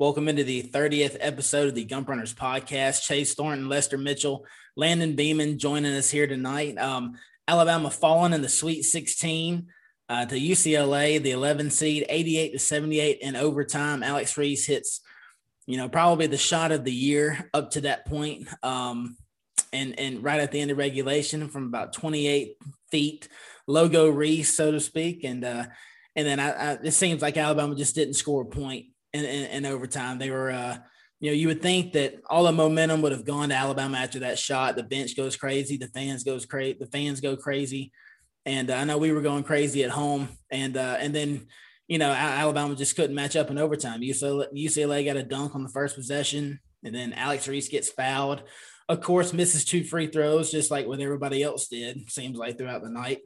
Welcome into the 30th episode of the Gump Runners podcast. Chase Thornton, Lester Mitchell, Landon Beeman joining us here tonight. Um, Alabama falling in the Sweet 16 uh, to UCLA, the 11 seed, 88 to 78 in overtime. Alex Reese hits, you know, probably the shot of the year up to that point. Um, and, and right at the end of regulation from about 28 feet, logo Reese, so to speak. And, uh, and then I, I, it seems like Alabama just didn't score a point in, in, in overtime. They were, uh, you know, you would think that all the momentum would have gone to Alabama after that shot. The bench goes crazy, the fans goes crazy, the fans go crazy, and uh, I know we were going crazy at home, and uh, and then you know Alabama just couldn't match up in overtime. UCLA, UCLA got a dunk on the first possession, and then Alex Reese gets fouled. Of course, misses two free throws, just like what everybody else did. Seems like throughout the night,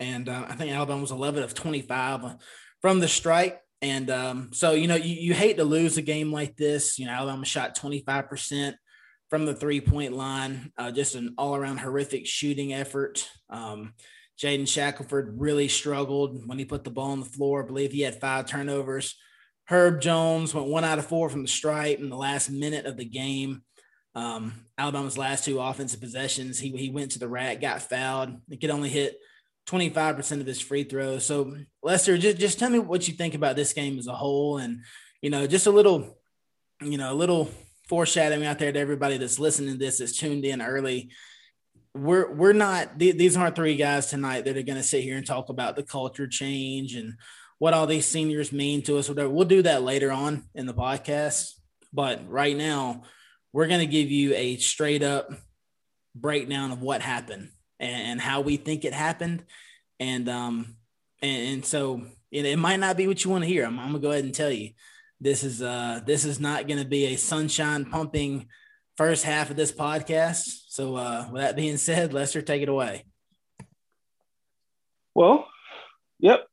and uh, I think Alabama was 11 of 25 from the strike. And um, so, you know, you, you hate to lose a game like this. You know, Alabama shot 25% from the three point line, uh, just an all around horrific shooting effort. Um, Jaden Shackelford really struggled when he put the ball on the floor. I believe he had five turnovers. Herb Jones went one out of four from the stripe in the last minute of the game. Um, Alabama's last two offensive possessions, he, he went to the rack, got fouled. He could only hit 25% of his free throws. So Lester, just, just tell me what you think about this game as a whole. And, you know, just a little, you know, a little foreshadowing out there to everybody that's listening to this, that's tuned in early. We're, we're not, these aren't three guys tonight that are going to sit here and talk about the culture change and what all these seniors mean to us. Whatever. We'll do that later on in the podcast. But right now, we're going to give you a straight up breakdown of what happened and, and how we think it happened. And um and, and so it, it, might not be what you want to hear. I'm, I'm gonna go ahead and tell you this is uh this is not gonna be a sunshine pumping first half of this podcast. So uh with that being said, Lester, take it away. Well, yep.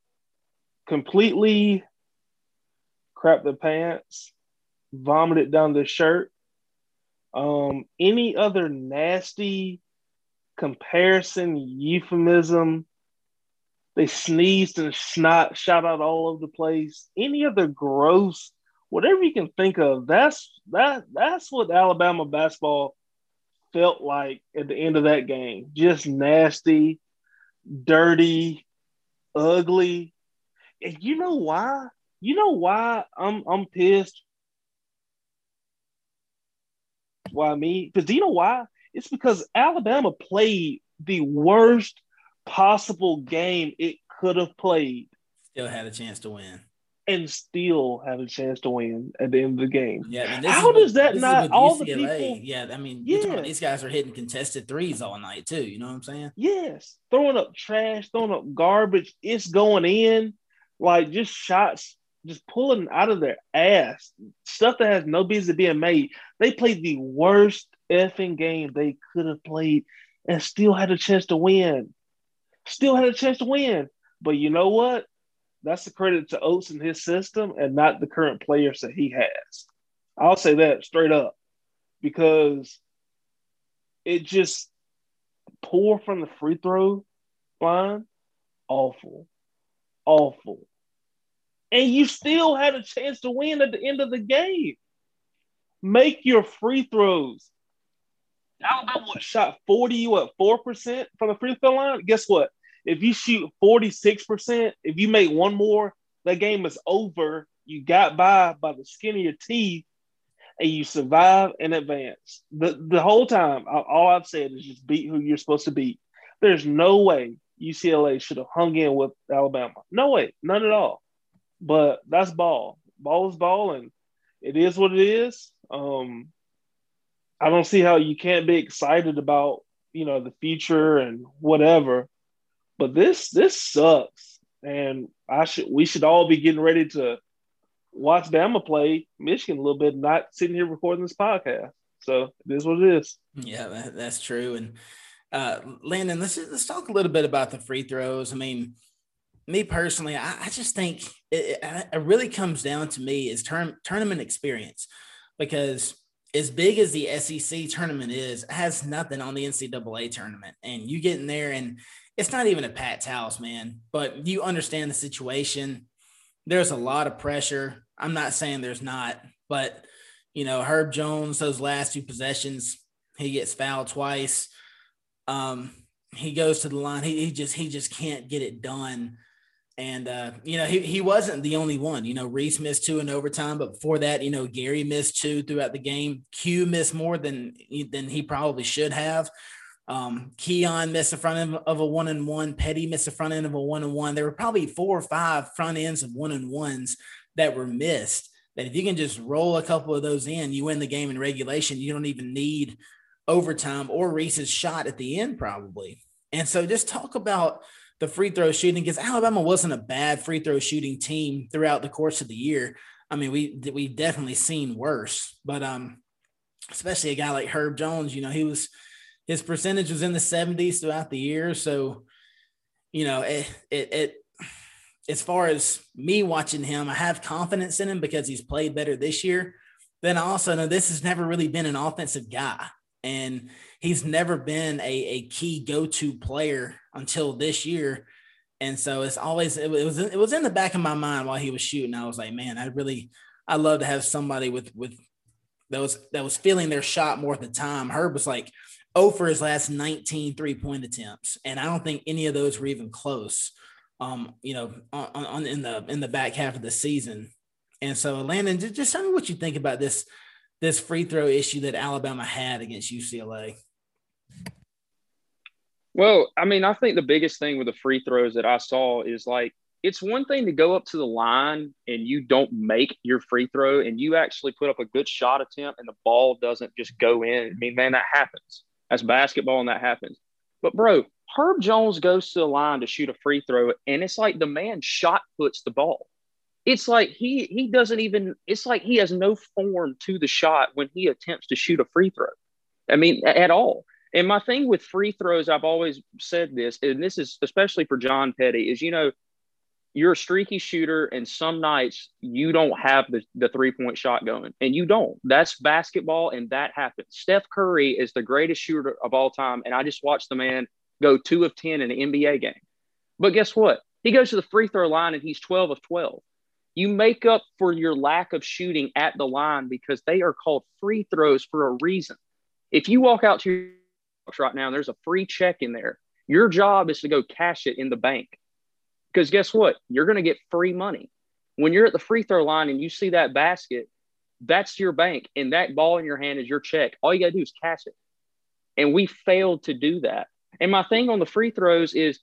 Completely crap the pants, vomited down the shirt. Um, any other nasty comparison, euphemism. They sneezed and snot shot out all over the place. Any other gross, whatever you can think of, that's that that's what Alabama basketball felt like at the end of that game. Just nasty, dirty, ugly. And you know why? You know why I'm I'm pissed? Why me? Because do you know why? It's because Alabama played the worst possible game it could have played. Still had a chance to win. And still had a chance to win at the end of the game. Yeah, how does that not all UCLA, the people? Yeah, I mean, yeah. these guys are hitting contested threes all night too. You know what I'm saying? Yes, throwing up trash, throwing up garbage. It's going in, like just shots just pulling out of their ass stuff that has no business being made. They played the worst effing game they could have played and still had a chance to win. Still had a chance to win. But you know what? That's the credit to Oats and his system and not the current players that he has. I'll say that straight up because it just poor from the free throw line, awful, awful and you still had a chance to win at the end of the game. Make your free throws. Alabama shot 40, what, 4% from the free throw line? Guess what? If you shoot 46%, if you make one more, that game is over. You got by by the skin of your teeth and you survive and advance. The, the whole time, all I've said is just beat who you're supposed to beat. There's no way UCLA should have hung in with Alabama. No way, none at all. But that's ball. Ball is ball, and it is what it is. Um, I don't see how you can't be excited about you know the future and whatever. But this this sucks, and I should we should all be getting ready to watch Bama play Michigan a little bit, not sitting here recording this podcast. So it is what it is. Yeah, that, that's true. And uh, Landon, let's let's talk a little bit about the free throws. I mean, me personally, I, I just think it, it, really comes down to me is term, tournament experience because as big as the SEC tournament is, has nothing on the NCAA tournament. And you get in there and it's not even a Pat's house, man, but you understand the situation. There's a lot of pressure. I'm not saying there's not, But you know, Herb Jones, those last two possessions, he gets fouled twice. Um, he goes to the line. He, he just he just can't get it done. And uh, you know, he, he wasn't the only one. You know, Reese missed two in overtime, but before that, you know, Gary missed two throughout the game. Q missed more than than he probably should have. Um, Keon missed the front end of a one and one. Petty missed the front end of a one and one. There were probably four or five front ends of one and ones that were missed. That if you can just roll a couple of those in, you win the game in regulation. You don't even need overtime or Reese's shot at the end, probably. And so just talk about the free throw shooting because Alabama wasn't a bad free throw shooting team throughout the course of the year. I mean, we we definitely seen worse, but um, especially a guy like Herb Jones, you know, he was his percentage was in the 70s throughout the year. So, you know, it it, it as far as me watching him, I have confidence in him because he's played better this year. Then I also know this has never really been an offensive guy and he's never been a, a key go-to player until this year. And so it's always it was it was in the back of my mind while he was shooting. I was like man i really i love to have somebody with with that was that was feeling their shot more at the time. Herb was like oh for his last 19 three-point attempts and i don't think any of those were even close um you know on, on in the in the back half of the season. And so landon just, just tell me what you think about this this free throw issue that Alabama had against UCLA? Well, I mean, I think the biggest thing with the free throws that I saw is like it's one thing to go up to the line and you don't make your free throw and you actually put up a good shot attempt and the ball doesn't just go in. I mean, man, that happens. That's basketball and that happens. But bro, Herb Jones goes to the line to shoot a free throw and it's like the man shot puts the ball it's like he he doesn't even it's like he has no form to the shot when he attempts to shoot a free throw i mean at all and my thing with free throws i've always said this and this is especially for john petty is you know you're a streaky shooter and some nights you don't have the, the three point shot going and you don't. That's basketball and that happens. Steph curry is the greatest shooter of all time and i just watched the man go two of 10 in an nba game. But guess what? He goes to the free throw line and he's 12 of 12 you make up for your lack of shooting at the line because they are called free throws for a reason. If you walk out to your right now and there's a free check in there, your job is to go cash it in the bank. Because guess what? You're going to get free money. When you're at the free throw line and you see that basket, that's your bank. And that ball in your hand is your check. All you got to do is cash it. And we failed to do that. And my thing on the free throws is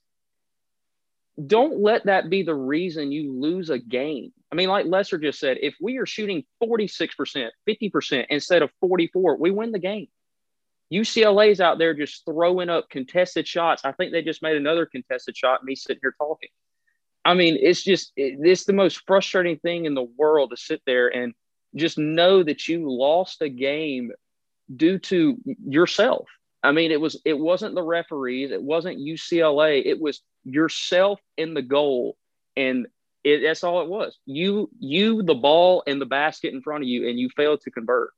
don't let that be the reason you lose a game. I mean, like Lester just said, if we are shooting 46%, 50% instead of 44, we win the game. UCLA's out there just throwing up contested shots. I think they just made another contested shot, me sitting here talking. I mean, it's just, it, it's the most frustrating thing in the world to sit there and just know that you lost a game due to yourself. I mean, it was, it wasn't the referees, it wasn't UCLA, it was yourself in the goal. And it, that's all it was. You, you, the ball and the basket in front of you, and you failed to convert.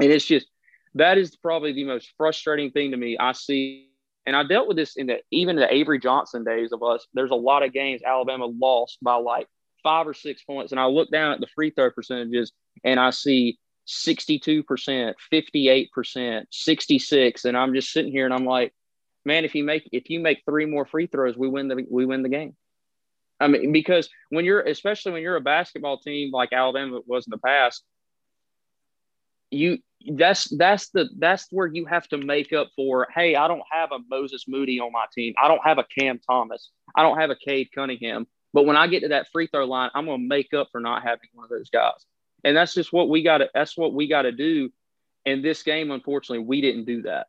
And it's just that is probably the most frustrating thing to me. I see, and I dealt with this in the even the Avery Johnson days of us. There's a lot of games Alabama lost by like five or six points, and I look down at the free throw percentages and I see 62%, 58%, 66, and I'm just sitting here and I'm like, man, if you make if you make three more free throws, we win the we win the game. I mean, because when you're, especially when you're a basketball team like Alabama was in the past, you that's that's the that's where you have to make up for. Hey, I don't have a Moses Moody on my team. I don't have a Cam Thomas. I don't have a Cade Cunningham. But when I get to that free throw line, I'm going to make up for not having one of those guys. And that's just what we got to. That's what we got to do. In this game, unfortunately, we didn't do that,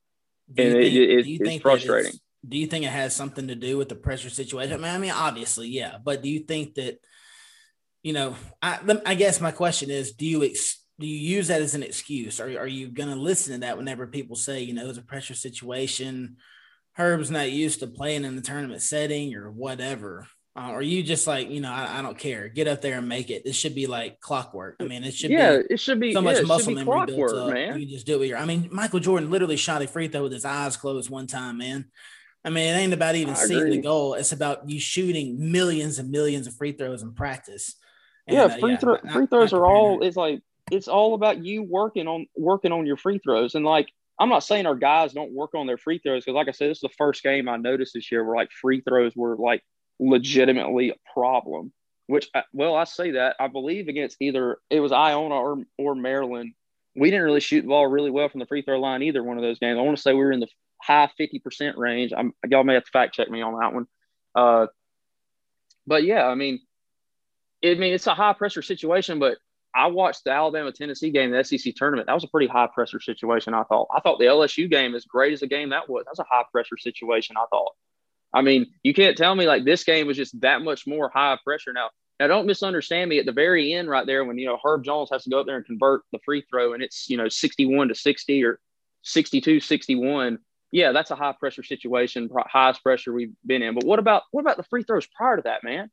do and think, it, it, it's frustrating do you think it has something to do with the pressure situation? I mean, I mean, obviously, yeah. But do you think that, you know, I, I guess my question is, do you ex, do you use that as an excuse? Or are you going to listen to that whenever people say, you know, it's a pressure situation? Herb's not used to playing in the tournament setting or whatever. Uh, or you just like, you know, I, I, don't care. Get up there and make it. This should be like clockwork. I mean, it should yeah, be it should be so much yeah, muscle memory built up. Man. You just do it with your. I mean, Michael Jordan literally shot a free throw with his eyes closed one time, man. I mean, it ain't about even I seeing agree. the goal. It's about you shooting millions and millions of free throws in practice. And, yeah, uh, free, uh, yeah, not, free throws are all. It's like it's all about you working on working on your free throws. And like I'm not saying our guys don't work on their free throws because, like I said, this is the first game I noticed this year where like free throws were like legitimately a problem. Which, uh, well, I say that I believe against either it was Iona or or Maryland. We didn't really shoot the ball really well from the free throw line either one of those games. I want to say we were in the high fifty percent range. I'm y'all may have to fact check me on that one. Uh, but yeah, I mean, I mean it's a high pressure situation, but I watched the Alabama Tennessee game, the SEC tournament. That was a pretty high pressure situation. I thought. I thought the LSU game, as great as a game that was, that was a high pressure situation. I thought. I mean, you can't tell me like this game was just that much more high pressure. Now, now don't misunderstand me. At the very end, right there, when you know Herb Jones has to go up there and convert the free throw, and it's you know sixty-one to sixty or 62, 61. Yeah, that's a high pressure situation, highest pressure we've been in. But what about what about the free throws prior to that, man?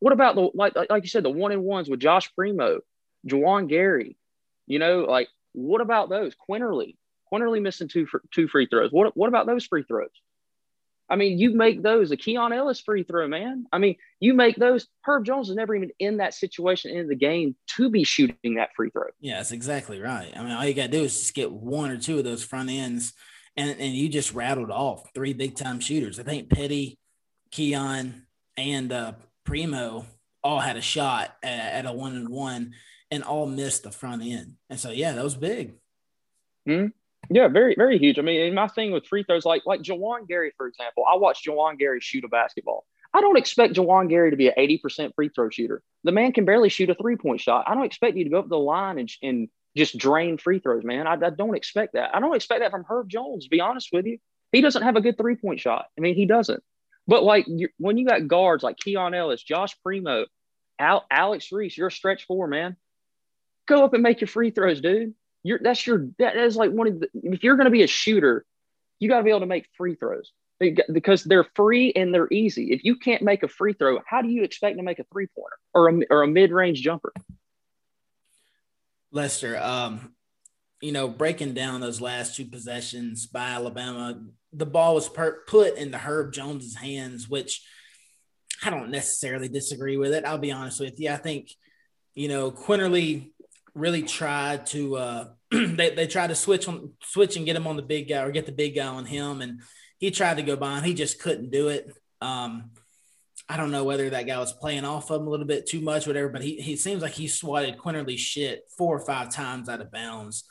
What about the like like you said, the one and ones with Josh Primo? Juwan Gary, you know, like what about those? Quinerly, Quinerly missing two two free throws. What what about those free throws? I mean, you make those a Keon Ellis free throw, man. I mean, you make those. Herb Jones is never even in that situation in the game to be shooting that free throw. Yeah, that's exactly right. I mean, all you got to do is just get one or two of those front ends, and, and you just rattled off three big time shooters. I think Petty, Keon, and uh, Primo all had a shot at, at a one and one and all missed the front end. And so, yeah, that was big. hmm Yeah, very, very huge. I mean, my thing with free throws, like like Juwan Gary, for example, I watched Juwan Gary shoot a basketball. I don't expect Juwan Gary to be an 80% free throw shooter. The man can barely shoot a three point shot. I don't expect you to go up the line and, and just drain free throws, man. I, I don't expect that. I don't expect that from Herb Jones, to be honest with you. He doesn't have a good three point shot. I mean, he doesn't. But like when you got guards like Keon Ellis, Josh Primo, Al, Alex Reese, you're a stretch four, man go up and make your free throws, dude. You're that's your that is like one of the if you're going to be a shooter, you got to be able to make free throws because they're free and they're easy. If you can't make a free throw, how do you expect to make a three pointer or a, or a mid range jumper? Lester, um, you know, breaking down those last two possessions by Alabama, the ball was per- put into Herb Jones's hands, which I don't necessarily disagree with it. I'll be honest with you. I think, you know, Quinerly really tried to uh, they, they tried to switch on switch and get him on the big guy or get the big guy on him and he tried to go by and he just couldn't do it um, I don't know whether that guy was playing off of him a little bit too much, whatever, but he, he seems like he swatted Quinerly shit four or five times out of bounds.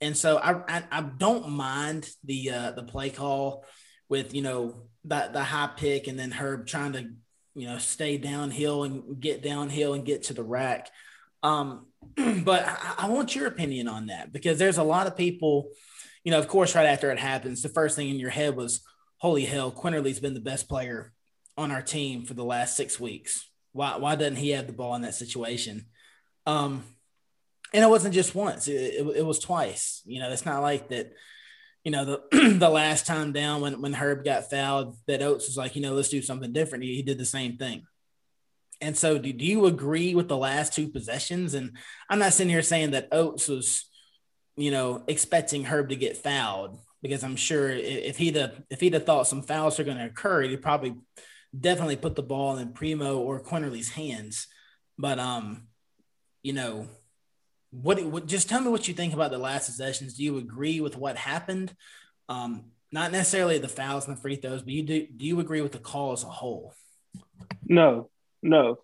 And so I, I, I don't mind the uh, the play call with you know the the high pick and then Herb trying to you know stay downhill and get downhill and get to the rack. Um, but I, want your opinion on that because there's a lot of people, you know, of course, right after it happens, the first thing in your head was, holy hell, Quinerly's been the best player on our team for the last six weeks. Why, why doesn't he have the ball in that situation? Um, and it wasn't just once, it, it, it was twice. You know, it's not like that, you know, the the last time down when, when Herb got fouled, that Oats was like, you know, let's do something different. He, he did the same thing. And so, do, do you agree with the last two possessions? And I'm not sitting here saying that Oats was, you know, expecting Herb to get fouled because I'm sure if he'd have, if he'd have thought some fouls are going to occur, he'd probably definitely put the ball in Primo or Quinerly's hands. But um, you know, what, what just tell me what you think about the last possessions. Do you agree with what happened? Um, not necessarily the fouls and the free throws, but you do do you agree with the call as a whole? No, no.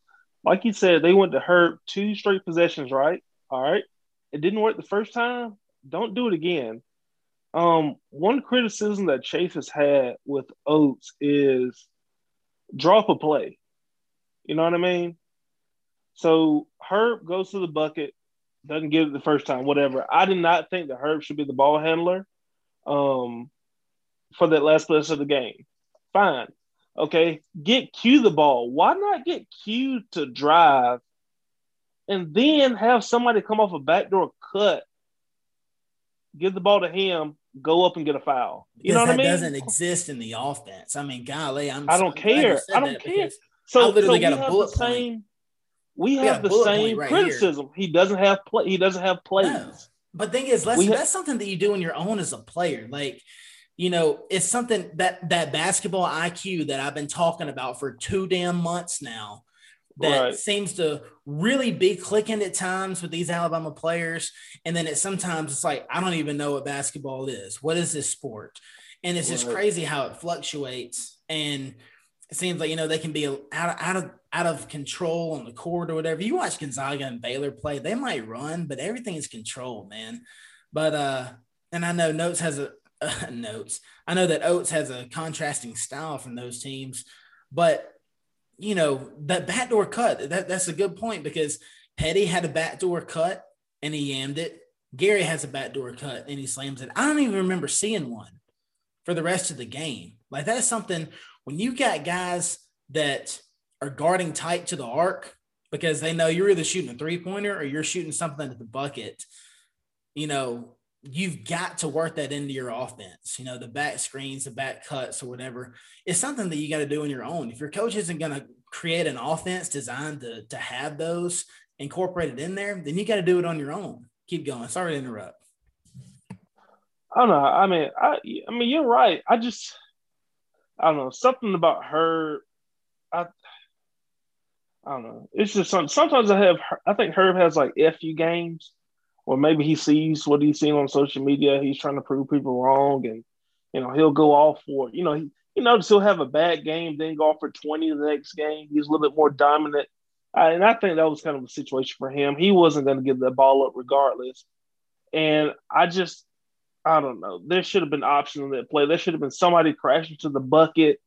Like you said, they went to Herb two straight possessions, right? All right. It didn't work the first time. Don't do it again. Um, one criticism that Chase has had with Oats is drop a play. You know what I mean? So Herb goes to the bucket, doesn't get it the first time, whatever. I did not think that Herb should be the ball handler um, for that last play of the game. Fine. Okay, get Q the ball. Why not get Q to drive and then have somebody come off a backdoor cut, give the ball to him, go up and get a foul? You know what I mean? doesn't exist in the offense. I mean, golly, I'm. I don't care. I don't care. So I literally so got a bullet same, We, we have the same right criticism. Here. He doesn't have play. He doesn't have plays. No. But thing is, that's, that's something that you do on your own as a player. Like you know, it's something that that basketball IQ that I've been talking about for two damn months now. that Right. seems to really be clicking at times with these Alabama players. And then it sometimes it's like, I don't even know what basketball is. What is this sport? And it's just crazy how it fluctuates. And it seems like, you know, they can be out of, out of, out of control on the court or whatever. You watch Gonzaga and Baylor play, they might run, but everything is controlled, man. But, uh, and I know Notes has a, uh, Notes. I know that Oats has a contrasting style from those teams, but you know, that backdoor cut, that, that's a good point because Petty had a backdoor cut and he yammed it. Gary has a backdoor cut and he slams it. I don't even remember seeing one for the rest of the game. Like that's something when you got guys that are guarding tight to the arc because they know you're either shooting a three pointer or you're shooting something at the bucket, you know, you've got to work that into your offense. You know, the back screens, the back cuts, or whatever. It's something that you got to do on your own. If your coach isn't going to create an offense designed to, to have those incorporated in there, then you got to do it on your own. Keep going. Sorry to interrupt. I don't know. I mean, I I mean, you're right. I just I don't know something about her. I I don't know. It's just some, sometimes I have. I think Herb has like fu games, or maybe he sees what he's seen on social media. He's trying to prove people wrong, and you know he'll go off for you know he you notice he'll have a bad game, then go off for twenty the next game. He's a little bit more dominant, I, and I think that was kind of a situation for him. He wasn't going to give that ball up regardless, and I just I don't know. There should have been options in that play. There should have been somebody crashing to the bucket.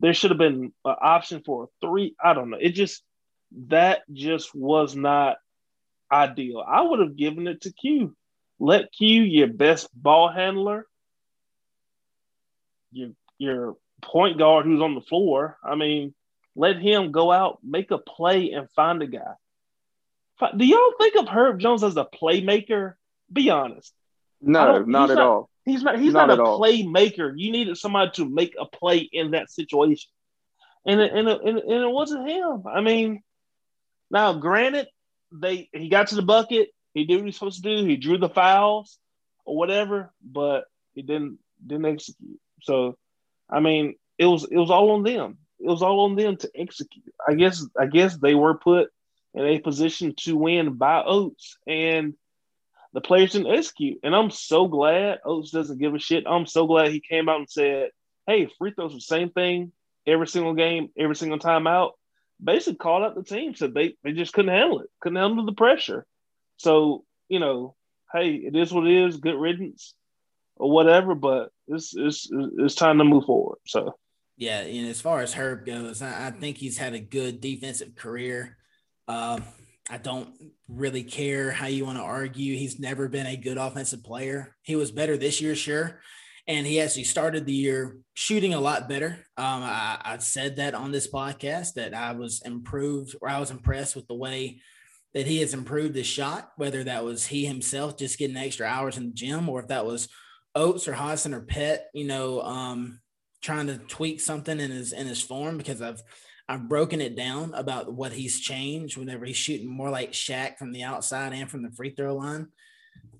There should have been an option for a three. I don't know. It just that just was not ideal. I would have given it to Q. Let Q, your best ball handler, your your point guard who's on the floor. I mean, let him go out, make a play, and find a guy. Do y'all think of Herb Jones as a playmaker? Be honest. No, not at not- all. He's not. He's Not not, a playmaker. You needed somebody to make a play in that situation, and it, and it, and it, and it wasn't him. I mean, now granted, they he got to the bucket. He did what he was supposed to do. He drew the fouls or whatever, but he didn't didn't execute. So, I mean, it was it was all on them. It was all on them to execute. I guess I guess they were put in a position to win by Oats, and the players didn't execute. And I'm so glad Oats doesn't give a shit. I'm so glad he came out and said, hey, free throws the same thing every single game, every single time out. Basically called out the team, said they, they just couldn't handle it, couldn't handle the pressure. So, you know, hey, it is what it is, good riddance or whatever, but it's it's it's time to move forward. So Yeah, and as far as Herb goes, I, I think he's had a good defensive career. Um, I don't really care how you want to argue. He's never been a good offensive player. He was better this year, sure. And he actually started the year shooting a lot better. Um, I, I said that on this podcast that I was improved or I was impressed with the way that he has improved his shot, whether that was he himself just getting extra hours in the gym or if that was Oats or Hodgson or Pet, you know, um, trying to tweak something in his in his form because I've I've broken it down about what he's changed whenever he's shooting more like Shaq from the outside and from the free throw line.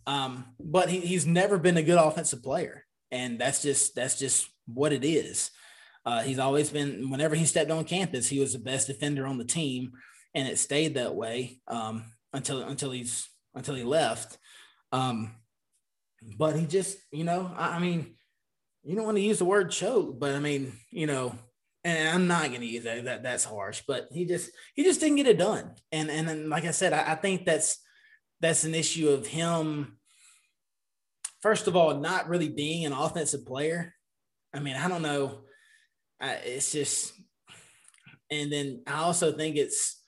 Um, but he, he's never been a good offensive player, and that's just that's just what it is. Uh, he's always been whenever he stepped on campus, he was the best defender on the team, and it stayed that way um, until until he's until he left. Um, but he just, you know, I, I mean, you don't want to use the word choke, but I mean, you know, and I'm not going to use that, that. That's harsh, but he just he just didn't get it done. And and then, like I said, I, I think that's that's an issue of him. First of all, not really being an offensive player. I mean, I don't know. I, it's just, and then I also think it's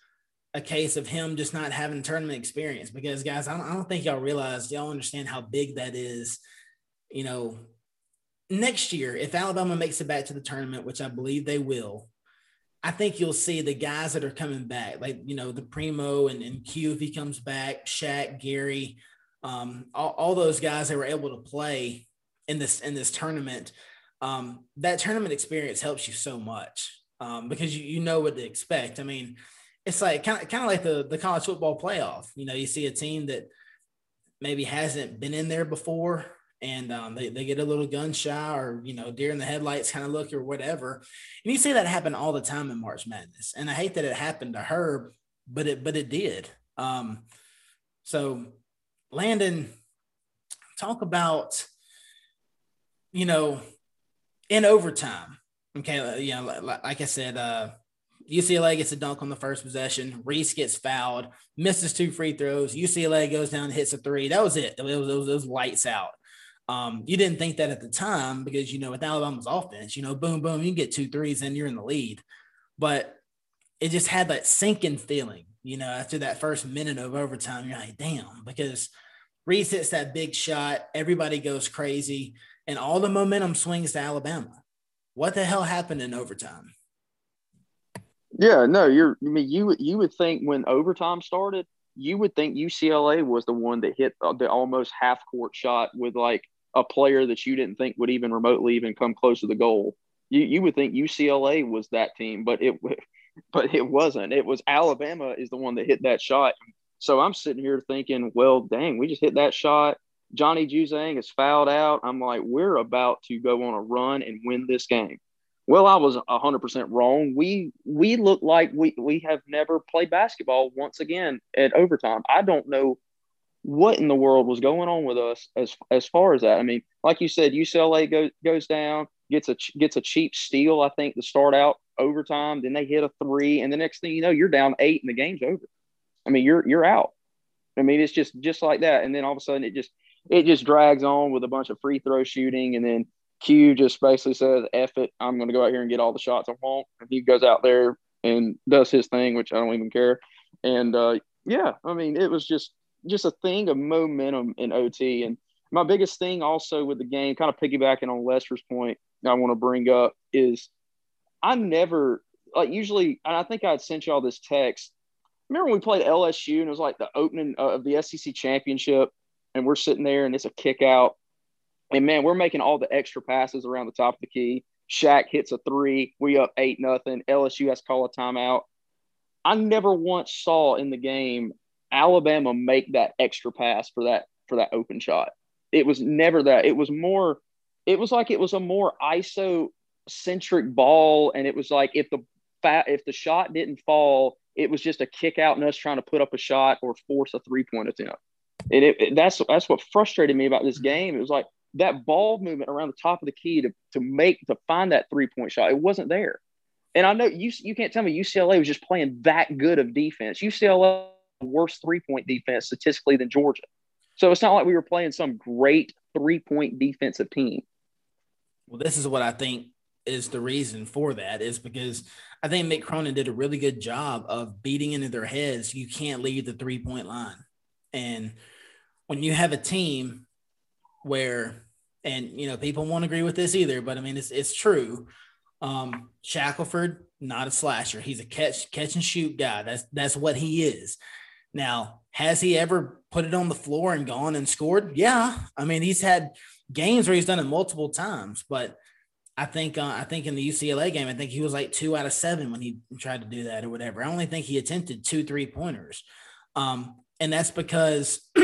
a case of him just not having tournament experience because guys, I don't, I don't think y'all realize y'all understand how big that is. You know, next year, if Alabama makes it back to the tournament, which I believe they will, I think you'll see the guys that are coming back, like you know the Primo and, and Q if he comes back, Shaq, Gary, um, all, all those guys that were able to play in this in this tournament. Um, that tournament experience helps you so much um, because you, you know what to expect. I mean, it's like kind of kind of like the the college football playoff. You know, you see a team that maybe hasn't been in there before and um, they, they get a little gun shy or you know deer in the headlights kind of look or whatever and you see that happen all the time in march madness and i hate that it happened to her but it but it did um, so landon talk about you know in overtime okay you know like, like i said uh UCLA gets a dunk on the first possession. Reese gets fouled, misses two free throws. UCLA goes down, hits a three. That was it. It was, it was, it was lights out. Um, you didn't think that at the time because you know with Alabama's offense, you know, boom, boom, you get two threes and you're in the lead. But it just had that sinking feeling, you know, after that first minute of overtime, you're like, damn, because Reese hits that big shot, everybody goes crazy, and all the momentum swings to Alabama. What the hell happened in overtime? Yeah, no, you're. I mean, you you would think when overtime started, you would think UCLA was the one that hit the almost half court shot with like a player that you didn't think would even remotely even come close to the goal. You you would think UCLA was that team, but it but it wasn't. It was Alabama is the one that hit that shot. So I'm sitting here thinking, well, dang, we just hit that shot. Johnny Juzang is fouled out. I'm like, we're about to go on a run and win this game. Well, I was 100% wrong. We we look like we we have never played basketball once again at overtime. I don't know what in the world was going on with us as as far as that. I mean, like you said, UCLA goes goes down, gets a gets a cheap steal, I think, to start out overtime. Then they hit a three, and the next thing you know, you're down eight, and the game's over. I mean, you're you're out. I mean, it's just just like that, and then all of a sudden, it just it just drags on with a bunch of free throw shooting, and then Q just basically says, "F it, I'm going to go out here and get all the shots I want," and he goes out there and does his thing, which I don't even care. And uh, yeah, I mean, it was just just a thing of momentum in OT. And my biggest thing also with the game, kind of piggybacking on Lester's point, I want to bring up is I never like usually, and I think I'd sent y'all this text. Remember when we played LSU and it was like the opening uh, of the SEC championship, and we're sitting there and it's a kick out, and man, we're making all the extra passes around the top of the key. Shaq hits a three, we up eight nothing. LSU has to call a timeout. I never once saw in the game Alabama make that extra pass for that for that open shot. It was never that. It was more. It was like it was a more ISO centric ball, and it was like if the fat if the shot didn't fall, it was just a kick out and us trying to put up a shot or force a three point attempt. And it, it, that's that's what frustrated me about this mm-hmm. game. It was like that ball movement around the top of the key to to make to find that three point shot. It wasn't there. And I know you you can't tell me UCLA was just playing that good of defense. UCLA worse three point defense statistically than Georgia. So it's not like we were playing some great three point defensive team. Well, this is what I think is the reason for that is because I think Mick Cronin did a really good job of beating into their heads. You can't leave the three point line. And when you have a team where, and you know, people won't agree with this either, but I mean, it's, it's true. Um, Shackelford, not a slasher. He's a catch, catch and shoot guy. That's, that's what he is. Now, has he ever put it on the floor and gone and scored? Yeah. I mean, he's had games where he's done it multiple times, but I think uh, I think in the UCLA game, I think he was like two out of seven when he tried to do that or whatever. I only think he attempted two three pointers, um, and that's because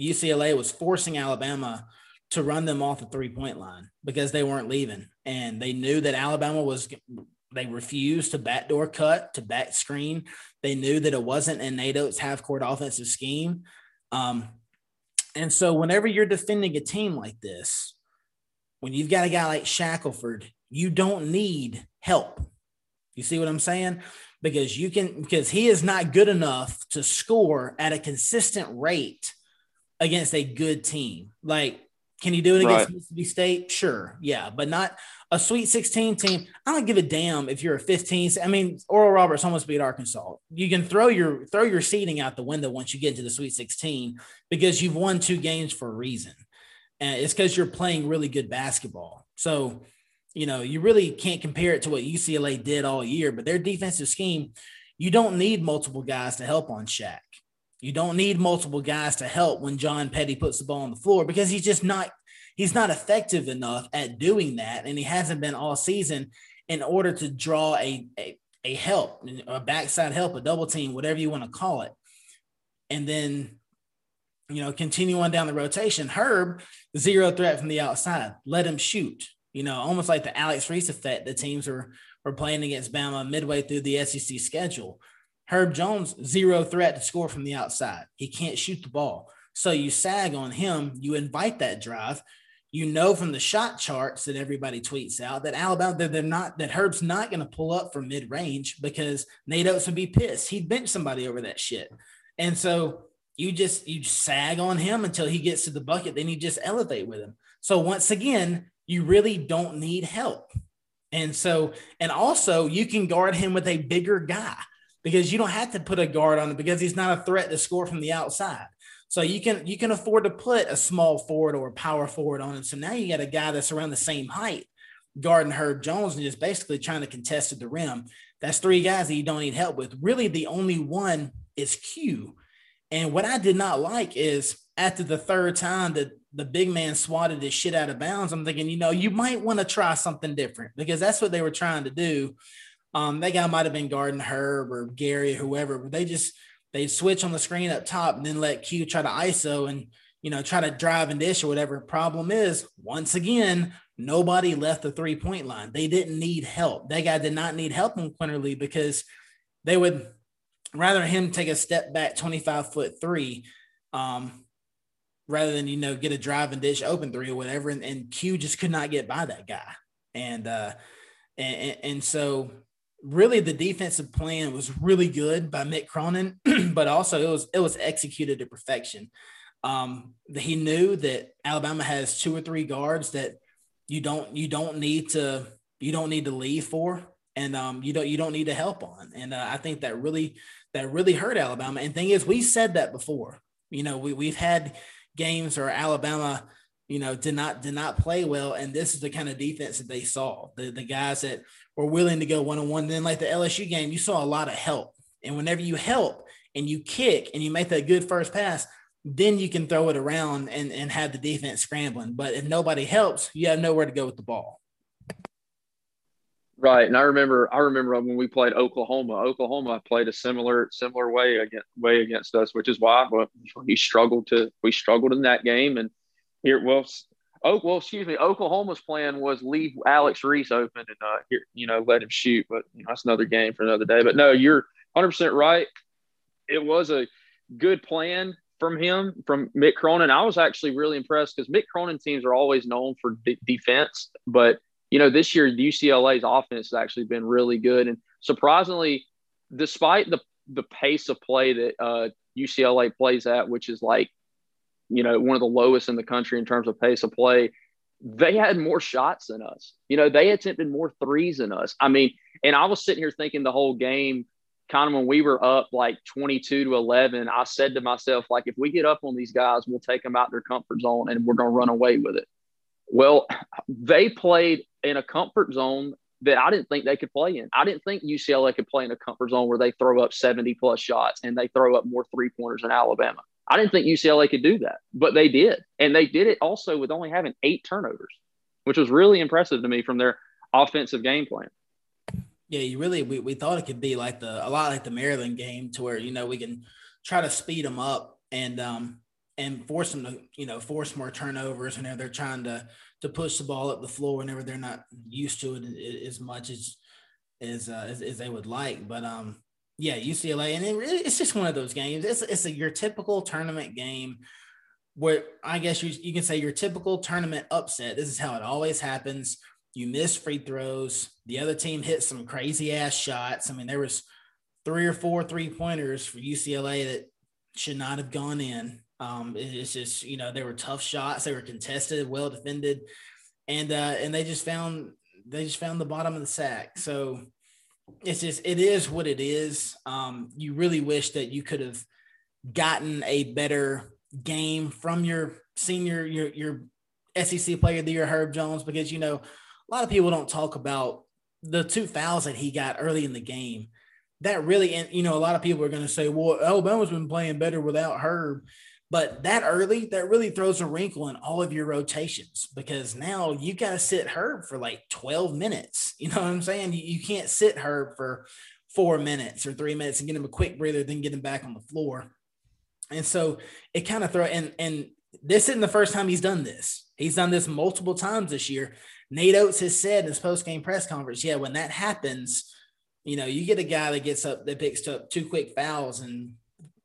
UCLA was forcing Alabama to run them off the three point line because they weren't leaving, and they knew that Alabama was they refused to backdoor cut, to back screen. They knew that it wasn't in Nate Oats' half court offensive scheme. Um, and so, whenever you're defending a team like this, when you've got a guy like Shackelford, you don't need help. You see what I'm saying? Because you can, because he is not good enough to score at a consistent rate against a good team. Like, can he do it against right. Mississippi State? Sure. Yeah. But not a Sweet 16 team, I don't give a damn if you're a 15. I mean, Oral Roberts almost beat Arkansas. You can throw your throw your seeding out the window once you get into the Sweet 16 because you've won two games for a reason. And it's because you're playing really good basketball. So, you know, you really can't compare it to what UCLA did all year, but their defensive scheme, you don't need multiple guys to help on Shaq. You don't need multiple guys to help when John Petty puts the ball on the floor because he's just not he's not effective enough at doing that, and he hasn't been all season in order to draw a, a, a help, a backside help, a double team, whatever you want to call it. And then you know, continue on down the rotation. Herb, zero threat from the outside. Let him shoot. You know, almost like the Alex Reese effect the teams were, were playing against Bama midway through the SEC schedule. Herb Jones, zero threat to score from the outside. He can't shoot the ball. So you sag on him, you invite that drive. You know from the shot charts that everybody tweets out that Alabama, that they're not, that Herb's not going to pull up from mid range because Nate Oats would be pissed. He'd bench somebody over that shit. And so you just, you sag on him until he gets to the bucket. Then you just elevate with him. So once again, you really don't need help. And so, and also you can guard him with a bigger guy because you don't have to put a guard on him because he's not a threat to score from the outside. So you can you can afford to put a small forward or a power forward on him. So now you got a guy that's around the same height, guarding Herb Jones and just basically trying to contest at the rim. That's three guys that you don't need help with. Really, the only one is Q. And what I did not like is after the third time that the big man swatted his shit out of bounds, I'm thinking, you know, you might want to try something different because that's what they were trying to do. Um, that guy might have been guarding Herb or Gary or whoever, but they just they switch on the screen up top and then let Q try to ISO and you know try to drive and dish or whatever. Problem is, once again, nobody left the three point line. They didn't need help. That guy did not need help on Quinerly because they would rather him take a step back 25 foot three um, rather than you know get a drive and dish open three or whatever and, and q just could not get by that guy and uh and, and so really the defensive plan was really good by Mick Cronin, but also it was it was executed to perfection. Um, he knew that Alabama has two or three guards that you don't you don't need to you don't need to leave for, and um, you don't you don't need to help on. And uh, I think that really that really hurt Alabama. And thing is, we said that before. You know, we we've had games where Alabama you know, did not did not play well. And this is the kind of defense that they saw. The the guys that were willing to go one on one. Then like the LSU game, you saw a lot of help. And whenever you help and you kick and you make that good first pass, then you can throw it around and, and have the defense scrambling. But if nobody helps, you have nowhere to go with the ball. Right, and I remember I remember when we played Oklahoma. Oklahoma played a similar similar way against way against us, which is why we struggled to we struggled in that game. And here, well, oh, well, excuse me. Oklahoma's plan was leave Alex Reese open and uh, here, you know, let him shoot. But you know, that's another game for another day. But no, you're 100 percent right. It was a good plan from him, from Mick Cronin. I was actually really impressed because Mick Cronin teams are always known for de- defense, but you know, this year UCLA's offense has actually been really good, and surprisingly, despite the the pace of play that uh, UCLA plays at, which is like you know, one of the lowest in the country in terms of pace of play. They had more shots than us. You know, they attempted more threes than us. I mean, and I was sitting here thinking the whole game, kind of when we were up like 22 to 11, I said to myself, like, if we get up on these guys, we'll take them out their comfort zone and we're going to run away with it. Well, they played in a comfort zone that I didn't think they could play in. I didn't think UCLA could play in a comfort zone where they throw up 70 plus shots and they throw up more three pointers than Alabama. I didn't think UCLA could do that, but they did. And they did it also with only having eight turnovers, which was really impressive to me from their offensive game plan. Yeah, you really we, we thought it could be like the a lot like the Maryland game to where you know we can try to speed them up and um and force them to you know force more turnovers whenever they're trying to to push the ball up the floor whenever they're not used to it as much as as uh, as, as they would like. But um yeah, UCLA, and it it's just one of those games. It's it's a, your typical tournament game where I guess you you can say your typical tournament upset. This is how it always happens. You miss free throws. The other team hits some crazy ass shots. I mean, there was three or four three pointers for UCLA that should not have gone in. Um, it's just you know they were tough shots. They were contested, well defended, and uh, and they just found they just found the bottom of the sack. So it's just it is what it is. Um, you really wish that you could have gotten a better game from your senior your your SEC player of the year Herb Jones because you know a lot of people don't talk about the two fouls that he got early in the game. That really, and you know, a lot of people are going to say, "Well, Alabama's been playing better without Herb." But that early, that really throws a wrinkle in all of your rotations because now you got to sit Herb for like 12 minutes. You know what I'm saying? You, you can't sit Herb for four minutes or three minutes and get him a quick breather, then get him back on the floor. And so it kind of throw and and this isn't the first time he's done this. He's done this multiple times this year. Nate Oats has said in his post game press conference, yeah, when that happens, you know, you get a guy that gets up that picks up two quick fouls and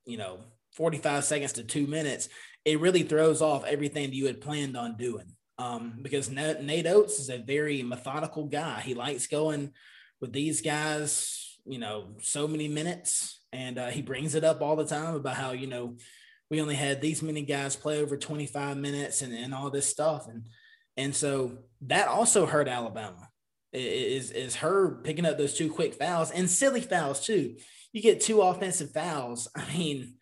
you know 45 seconds to two minutes, it really throws off everything you had planned on doing. Um, because Nate Oats is a very methodical guy. He likes going with these guys, you know, so many minutes, and uh, he brings it up all the time about how you know we only had these many guys play over 25 minutes and, and all this stuff, and and so that also hurt Alabama. Is is her picking up those two quick fouls and silly fouls too? You get two offensive fouls. I mean,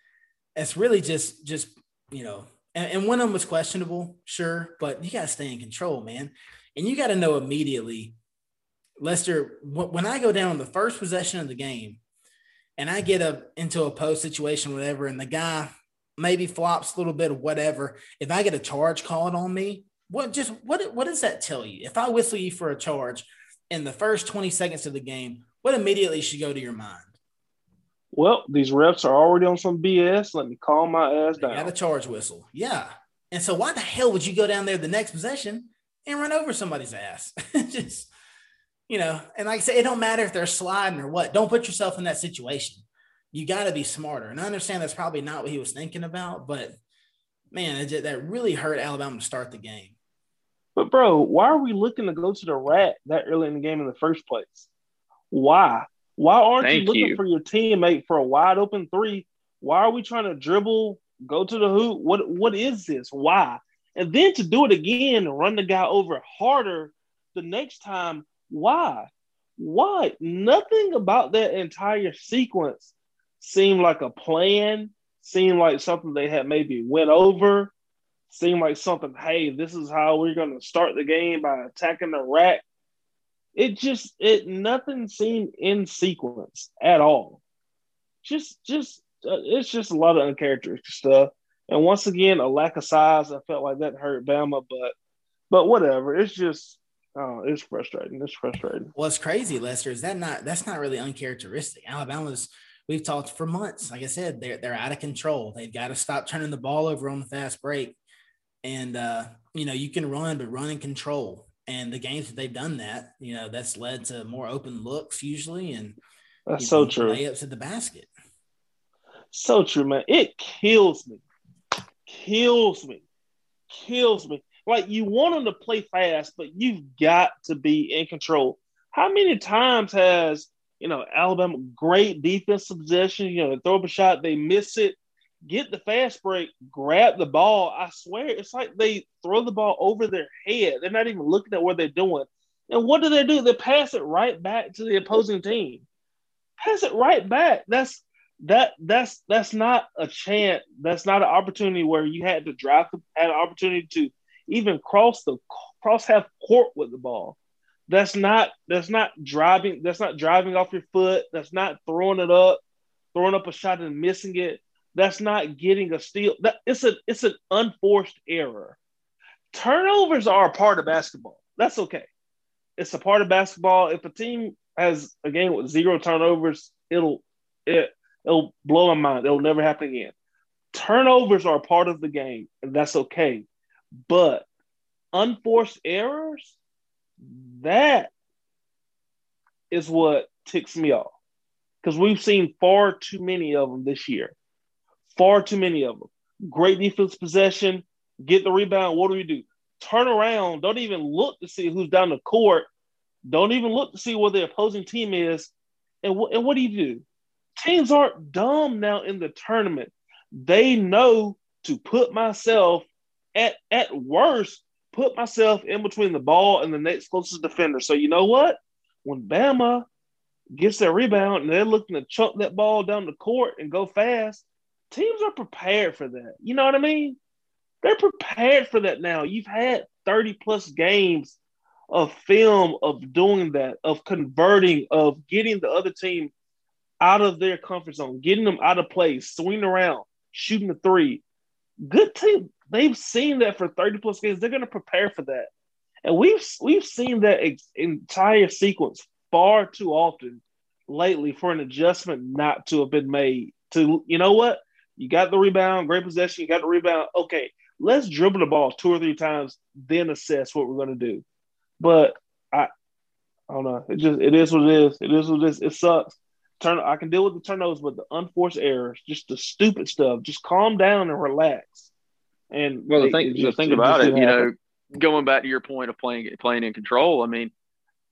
it's really just just you know, and, and one of them was questionable, sure, but you got to stay in control, man. And you got to know immediately, Lester, when I go down on the first possession of the game and I get a, into a post situation, whatever, and the guy maybe flops a little bit of whatever, if I get a charge called on me, what just what what does that tell you? If I whistle you for a charge in the first 20 seconds of the game, what immediately should go to your mind? Well, these refs are already on some BS. Let me calm my ass down. Got a charge whistle. Yeah. And so why the hell would you go down there the next possession and run over somebody's ass? Just, you know, and like I said, it don't matter if they're sliding or what. Don't put yourself in that situation. You got to be smarter. And I understand that's probably not what he was thinking about, but man, that really hurt Alabama to start the game. But bro, why are we looking to go to the rat that early in the game in the first place? Why? Why aren't Thank you looking you. for your teammate for a wide open three? Why are we trying to dribble, go to the hoop? What what is this? Why? And then to do it again, run the guy over harder the next time. Why? Why? Nothing about that entire sequence seemed like a plan, seemed like something they had maybe went over, seemed like something, hey, this is how we're gonna start the game by attacking the rack it just it nothing seemed in sequence at all. Just just uh, it's just a lot of uncharacteristic stuff. And once again, a lack of size. I felt like that hurt Bama, but but whatever. It's just oh, it's frustrating. It's frustrating. What's crazy, Lester, is that not that's not really uncharacteristic. Alabama's we've talked for months. Like I said, they're they're out of control. They've got to stop turning the ball over on the fast break. And uh, you know, you can run, but run in control. And the games that they've done that, you know, that's led to more open looks usually, and that's so know, true. Layups at the basket. So true, man. It kills me, kills me, kills me. Like you want them to play fast, but you've got to be in control. How many times has you know Alabama great defensive possession? You know, throw up a shot, they miss it get the fast break, grab the ball. I swear, it's like they throw the ball over their head. They're not even looking at what they're doing. And what do they do? They pass it right back to the opposing team. Pass it right back. That's that that's that's not a chance. That's not an opportunity where you had to drive had an opportunity to even cross the cross half court with the ball. That's not that's not driving. That's not driving off your foot. That's not throwing it up, throwing up a shot and missing it that's not getting a steal. That it's a it's an unforced error. Turnovers are a part of basketball. That's okay. It's a part of basketball. If a team has a game with zero turnovers, it'll it it'll blow my mind. It'll never happen again. Turnovers are a part of the game, and that's okay. But unforced errors, that is what ticks me off because we've seen far too many of them this year. Far too many of them. Great defense possession, get the rebound. What do we do? Turn around. Don't even look to see who's down the court. Don't even look to see where the opposing team is. And, wh- and what do you do? Teams aren't dumb now in the tournament. They know to put myself at at worst, put myself in between the ball and the next closest defender. So you know what? When Bama gets their rebound and they're looking to chuck that ball down the court and go fast, teams are prepared for that. You know what I mean? They're prepared for that now. You've had 30 plus games of film of doing that, of converting, of getting the other team out of their comfort zone, getting them out of place, swinging around, shooting the three. Good team. They've seen that for 30 plus games. They're going to prepare for that. And we've we've seen that ex- entire sequence far too often lately for an adjustment not to have been made. To you know what? You got the rebound, great possession, you got the rebound. Okay, let's dribble the ball two or three times, then assess what we're gonna do. But I I don't know. It just it is what it is. It is what it is. It sucks. Turn I can deal with the turnovers, but the unforced errors, just the stupid stuff. Just calm down and relax. And well, the thing the thing about it, you know, going back to your point of playing playing in control. I mean,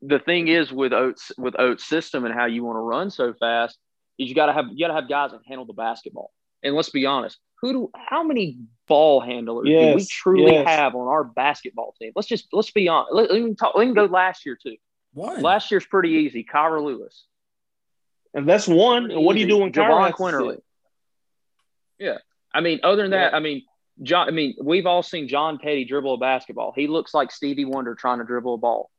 the thing is with Oats with Oats system and how you want to run so fast is you got to have you got to have guys that handle the basketball. And let's be honest, who do how many ball handlers yes, do we truly yes. have on our basketball team? Let's just let's be honest. Let, let me talk. Let me go last year too. One. Last year's pretty easy. Kira Lewis. And that's one. And what are you do doing, Jahvon Quinerly? Yeah. I mean, other than that, yeah. I mean, John. I mean, we've all seen John Petty dribble a basketball. He looks like Stevie Wonder trying to dribble a ball.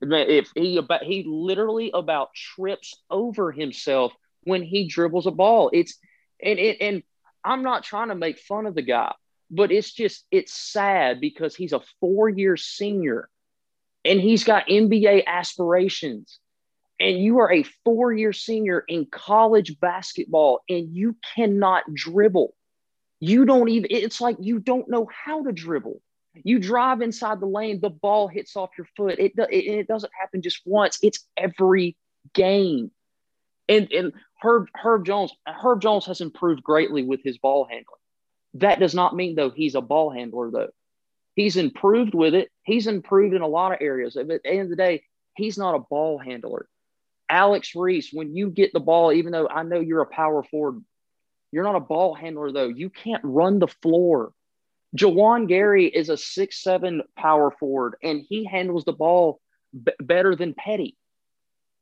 If he about he literally about trips over himself when he dribbles a ball. It's and and, and I'm not trying to make fun of the guy, but it's just it's sad because he's a four year senior and he's got NBA aspirations. And you are a four year senior in college basketball and you cannot dribble. You don't even, it's like you don't know how to dribble. You drive inside the lane, the ball hits off your foot. It, it, it doesn't happen just once, it's every game. And, and Herb, Herb Jones, Herb Jones has improved greatly with his ball handling. That does not mean, though, he's a ball handler, though. He's improved with it. He's improved in a lot of areas. At the end of the day, he's not a ball handler. Alex Reese, when you get the ball, even though I know you're a power forward, you're not a ball handler, though. You can't run the floor. Juwan Gary is a six seven power forward, and he handles the ball b- better than Petty.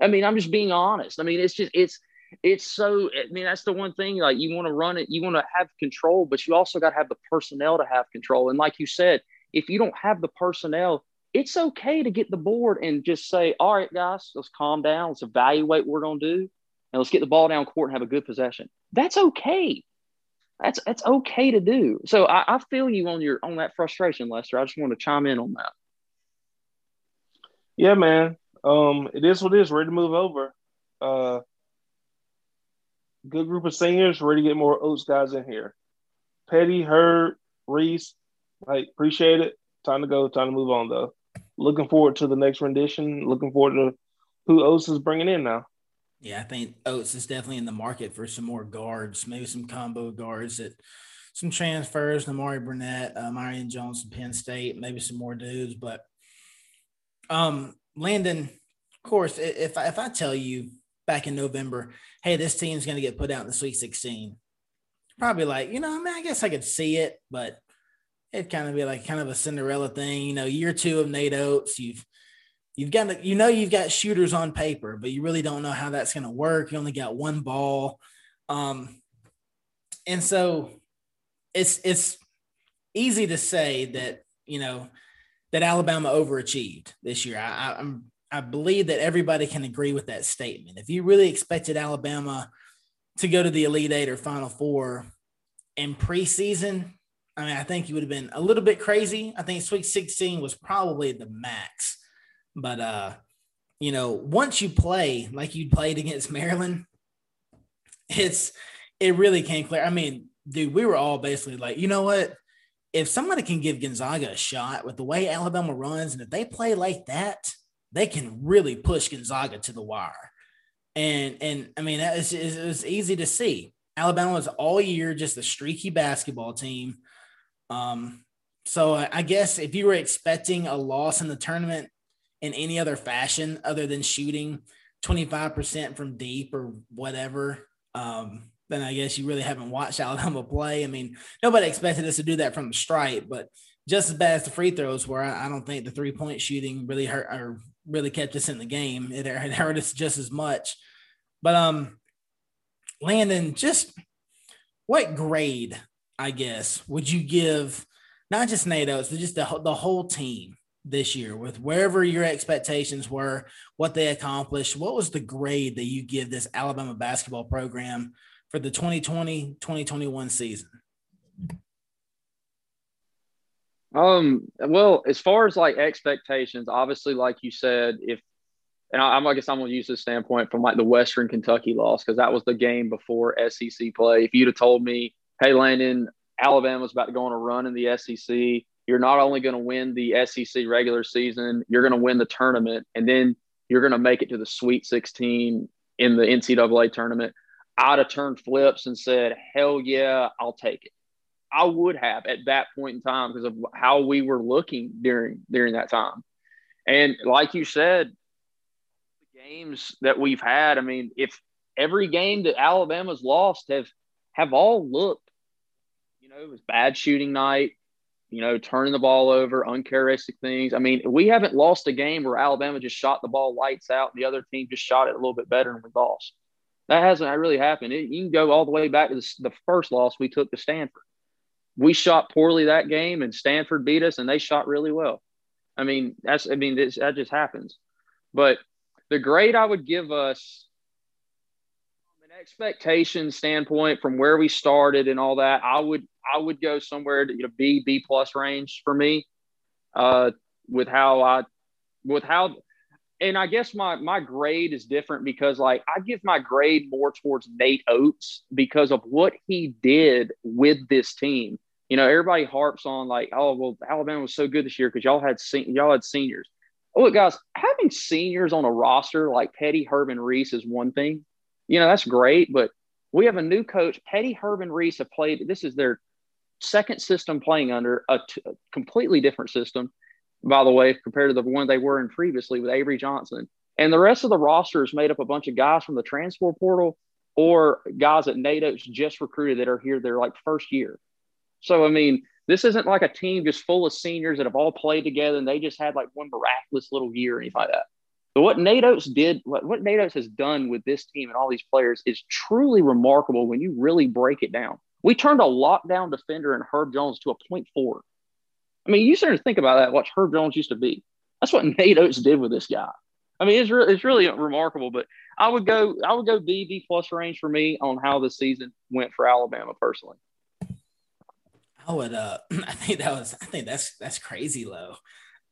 I mean, I'm just being honest. I mean, it's just it's it's so. I mean, that's the one thing. Like, you want to run it, you want to have control, but you also got to have the personnel to have control. And like you said, if you don't have the personnel, it's okay to get the board and just say, "All right, guys, let's calm down. Let's evaluate what we're going to do, and let's get the ball down court and have a good possession." That's okay. That's that's okay to do. So I, I feel you on your on that frustration, Lester. I just want to chime in on that. Yeah, man. Um, it is what it is. Ready to move over. Uh, good group of seniors. Ready to get more Oats guys in here. Petty, Herb, Reese. Like, appreciate it. Time to go. Time to move on, though. Looking forward to the next rendition. Looking forward to who Oats is bringing in now. Yeah, I think Oats is definitely in the market for some more guards, maybe some combo guards that some transfers, Nimari Burnett, uh, Myreon Jones from Penn State, maybe some more dudes. But um, Landon, of course, if I, if I tell you back in November, hey, this team's going to get put out in the Sweet 16, probably like, you know, I mean, I guess I could see it, but it'd kind of be like kind of a Cinderella thing. You know, year two of Nate Oats, you've you've got you know you've got shooters on paper, but you really don't know how that's going to work. You only got one ball, um, and so it's it's easy to say that you know that Alabama overachieved this year. I, I'm I believe that everybody can agree with that statement. If you really expected Alabama to go to the Elite Eight or Final Four in preseason, I mean, I think you would have been a little bit crazy. I think Sweet 16 was probably the max. But uh, you know, once you play like you played against Maryland, it's it really came clear. I mean, dude, we were all basically like, you know what? If somebody can give Gonzaga a shot with the way Alabama runs, and if they play like that, they can really push Gonzaga to the wire. And and I mean, it's, it's easy to see. Alabama was all year just a streaky basketball team. Um, so I guess if you were expecting a loss in the tournament, in any other fashion other than shooting 25% from deep or whatever, um, then I guess you really haven't watched Alabama play. I mean, nobody expected us to do that from the stripe, but just as bad as the free throws were, I, don't think the three point shooting really hurt or really kept us in the game. It, hurt us just as much. But um, Landon, just what grade, I guess, would you give not just Nate Oats, but just the, the whole team this year with wherever your expectations were, what they accomplished. What was the grade that you give this Alabama basketball program for the 2020 2021 season? Um, well, as far as like expectations, obviously, like you said, if and I, I guess I'm gonna use this standpoint from like the Western Kentucky loss because that was the game before SEC play. If you'd have told me hey, Landon, Alabama's about to go on a run in the SEC. You're not only going to win the SEC regular season, you're going to win the tournament, and then you're going to make it to the Sweet 16 in the NCAA tournament. I'd have turned flips and said, hell yeah, I'll take it. I would have at that point in time because of how we were looking during during that time. And like you said, the games that we've had, I mean, if every game that Alabama's lost have have all looked, you know, it was bad shooting night, you know, turning the ball over, uncharacteristic things. I mean, we haven't lost a game where Alabama just shot the ball lights out the other team just shot it a little bit better and we lost. That hasn't really happened. It, you can go all the way back to the, the first loss we took to Stanford. We shot poorly that game and Stanford beat us and they shot really well. I mean, that's, I mean, this, that just happens. But the grade I would give us from an expectation standpoint from where we started and all that, I would, I would go somewhere to you know, B, B plus range for me uh, with how I, with how, and I guess my my grade is different because like I give my grade more towards Nate Oats because of what he did with this team. You know, everybody harps on like, oh well, Alabama was so good this year because y'all had sen- y'all had seniors. Look, guys, having seniors on a roster like Petty Herman Reese is one thing. You know, that's great, but we have a new coach. Petty Herman Reese have played. This is their second system playing under a, t- a completely different system by the way, compared to the one they were in previously with Avery Johnson. And the rest of the roster is made up a bunch of guys from the transfer portal or guys that Nate Oats just recruited that are here their like first year. So I mean, this isn't like a team just full of seniors that have all played together and they just had like one miraculous little year or anything like that. But what Nate Oats did, what, what Nate Oats has done with this team and all these players is truly remarkable when you really break it down. We turned a lockdown defender in Herb Jones to a point four. I mean, you start to think about that, Watch Herb Jones used to be. That's what Nate Oats did with this guy. I mean, it's, re- it's really remarkable, but I would go I would go B B plus range for me on how the season went for Alabama personally. I would uh I think that was I think that's that's crazy low.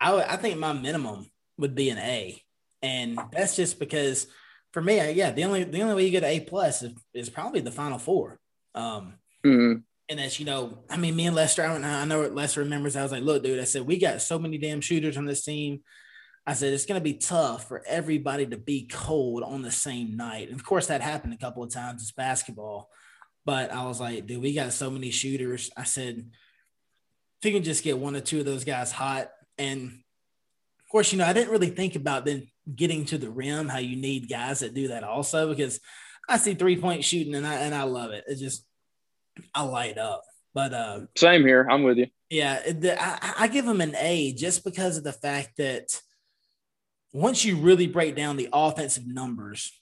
I would I think my minimum would be an A. And that's just because for me, yeah, the only the only way you get an A plus is, is probably the final four. Um mm-hmm. And as you know, I mean, me and Lester, I, I know Lester remembers. I was like, look, dude, I said, we got so many damn shooters on this team. I said, it's going to be tough for everybody to be cold on the same night. And of course, that happened a couple of times. It's basketball. But I was like, dude, we got so many shooters. I said, if you can just get one or two of those guys hot. And of course, you know, I didn't really think about then getting to the rim, how you need guys that do that also, because I see three point shooting and I, and I love it. It just, I light up. But uh, same here. I'm with you. Yeah, the, I, I give him an A just because of the fact that once you really break down the offensive numbers,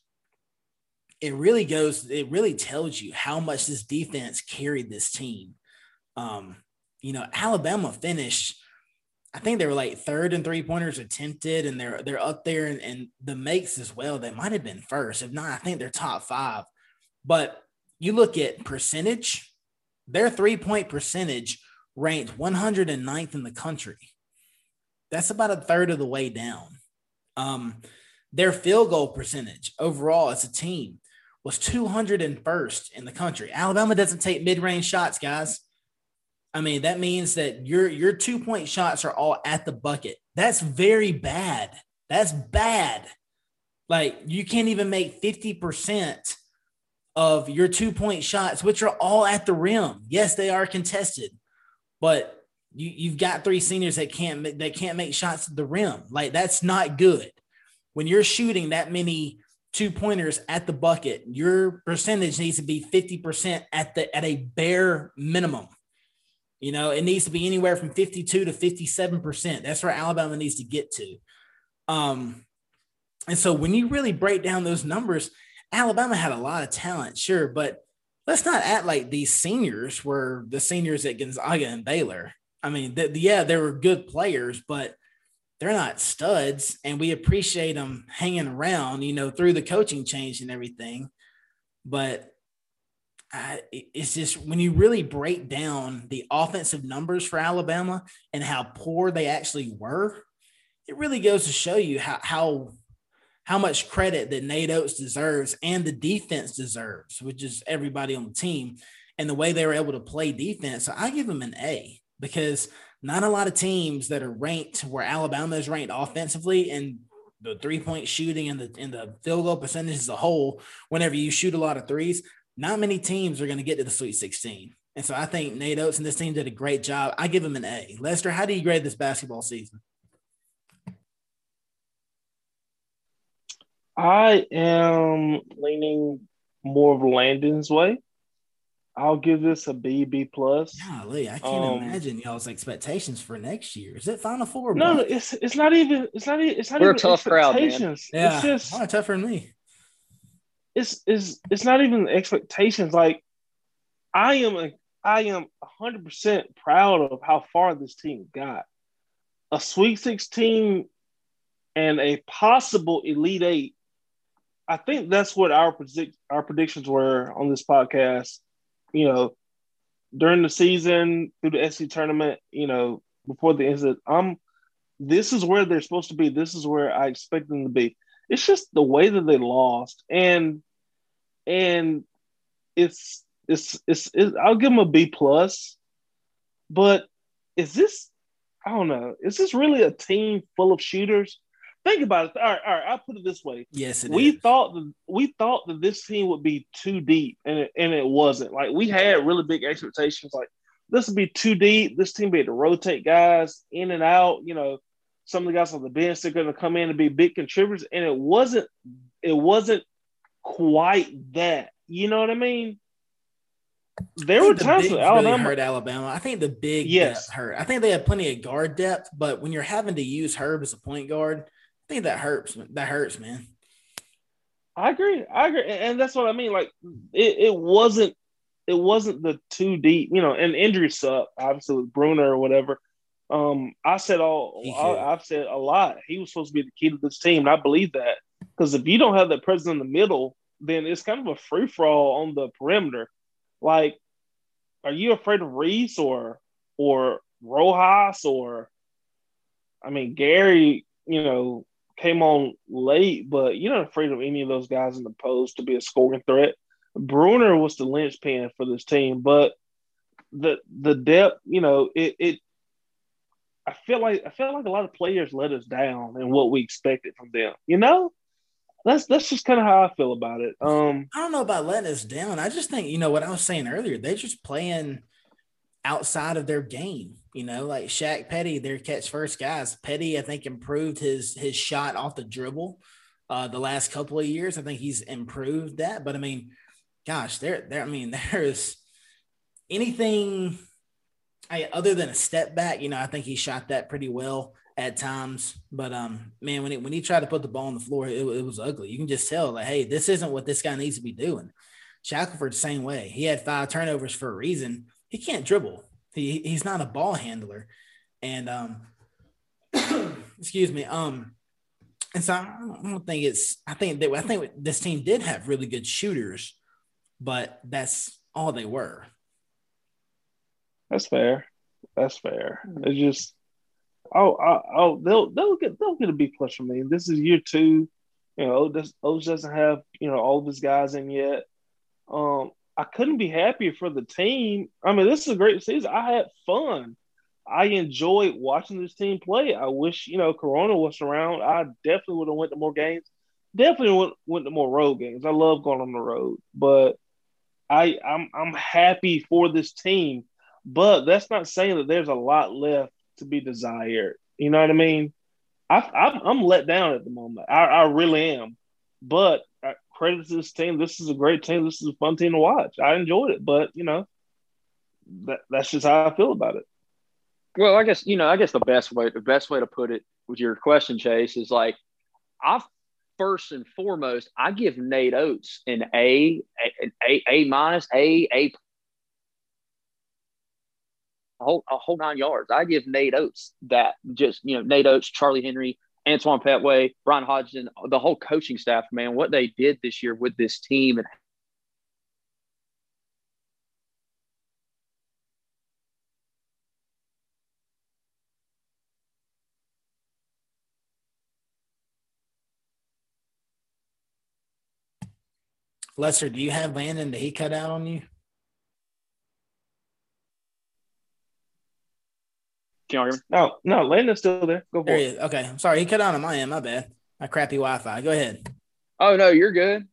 it really goes. It really tells you how much this defense carried this team. Um, you know, Alabama finished. I think they were like third and three pointers attempted, and they're they're up there, and, and the makes as well. They might have been first, if not, I think they're top five. But you look at percentage, their three point percentage ranked 109th in the country. That's about a third of the way down. Um, their field goal percentage overall as a team was 201st in the country. Alabama doesn't take mid range shots, guys. I mean, that means that your your two point shots are all at the bucket. That's very bad. That's bad. Like you can't even make 50% of your two point shots, which are all at the rim. Yes, they are contested, but you, you've got three seniors that can't that can't make shots at the rim. Like that's not good. When you're shooting that many two pointers at the bucket, your percentage needs to be 50% at the at a bare minimum. You know, it needs to be anywhere from 52 to 57%. That's where Alabama needs to get to. Um, and so when you really break down those numbers, Alabama had a lot of talent, sure, but let's not act like these seniors were the seniors at Gonzaga and Baylor. I mean, the, yeah, they were good players, but they're not studs, and we appreciate them hanging around, you know, through the coaching change and everything. But I, it's just when you really break down the offensive numbers for Alabama and how poor they actually were, it really goes to show you how how how much credit that Nate Oats deserves and the defense deserves, which is everybody on the team. and the way they were able to play defense. So I give them an A because not a lot of teams that are ranked where Alabama is ranked offensively and the three point shooting and the and the field goal percentage as a whole, whenever you shoot a lot of threes, not many teams are going to get to the Sweet 16. And so I think Nate Oats and this team did a great job. I give him an A. Lester, how do you grade this basketball season? I am leaning more of Landon's way. I'll give this a B B plus. Golly, I can't um, imagine y'all's expectations for next year. Is it Final Four? No, no, it's it's not even it's not it's not We're even a tough crowd, man. Yeah, it's just oh, tougher than me. It's it's it's not even expectations. Like I am a, I am hundred percent proud of how far this team got. A Sweet Sixteen and a possible Elite Eight. I think that's what our predict our predictions were on this podcast you know, during the season through the SC tournament, you know, before the incident, I'm this is where they're supposed to be. This is where I expect them to be. It's just the way that they lost, and and it's it's it's, it's I'll give them a B plus, but is this I don't know. Is this really a team full of shooters? Think about it. All right, all right. I'll put it this way. Yes, we is. thought that we thought that this team would be too deep, and it, and it wasn't. Like we had really big expectations. Like this would be too deep. This team be able to rotate guys in and out. You know, some of the guys on the bench are going to come in and be big contributors, and it wasn't. It wasn't quite that. You know what I mean? There were the times that Alabama really hurt Alabama. I think the big Yes. hurt. I think they had plenty of guard depth, but when you're having to use Herb as a point guard, I think that hurts. That hurts, man. I agree. I agree, and that's what I mean. Like it, it wasn't, it wasn't the too deep, you know. And injuries suck, obviously with Bruner or whatever. Um, I said all, I, I've said a lot. He was supposed to be the key to this team, and I believe that because if you don't have that presence in the middle, then it's kind of a free for all on the perimeter. Like, are you afraid of Reese or or Rojas or, I mean Gary? You know, came on late, but you're not afraid of any of those guys in the post to be a scoring threat. Bruner was the linchpin for this team, but the the depth, you know, it, it I feel like I feel like a lot of players let us down in what we expected from them. You know, that's that's just kind of how I feel about it. Um, I don't know about letting us down. I just think, you know, what I was saying earlier, they're just playing outside of their game. You know, like Shaq Petty, their catch first guys. Petty, I think, improved his his shot off the dribble uh, the last couple of years. I think he's improved that. But I mean, gosh, there, there. I mean, there's anything I, other than a step back. You know, I think he shot that pretty well at times. But um, man, when he when he tried to put the ball on the floor, it, it was ugly. You can just tell, like, hey, this isn't what this guy needs to be doing. Shackelford, the same way. He had five turnovers for a reason. He can't dribble. He he's not a ball handler, and um, excuse me. Um, and so I don't, think it's. I think that I think this team did have really good shooters, but that's all they were. that's fair. That's fair. It's just, oh, oh, oh, they'll they'll get they'll get a B plus from me. This is year two. You know, this O's doesn't have you know all of his guys in yet. Um, I couldn't be happier for the team. I mean, this is a great season. I had fun. I enjoyed watching this team play. I wish you know Corona was around. I definitely would have went to more games. Definitely went, went to more road games. I love going on the road, but I I'm I'm happy for this team. But that's not saying that there's a lot left to be desired. You know what I mean? I, I'm, I'm let down at the moment. I, I really am. But credit to this team. This is a great team. This is a fun team to watch. I enjoyed it. But you know, that, that's just how I feel about it. Well, I guess you know. I guess the best way the best way to put it with your question, Chase, is like I first and foremost I give Nate Oats an A, A, A minus, A, A. A whole, a whole nine yards. I give Nate Oats that just you know Nate Oats, Charlie Henry, Antoine Pettway, Bryan Hodgson, the whole coaching staff, man, what they did this year with this team and Lester, do you have Landon? Did he cut out on you? Can y'all hear me? No, no, Landon's still there. Go for There he it. is. Okay. I'm sorry. He cut out on my end. My bad. My crappy Wi Fi. Go ahead. Oh no, you're good.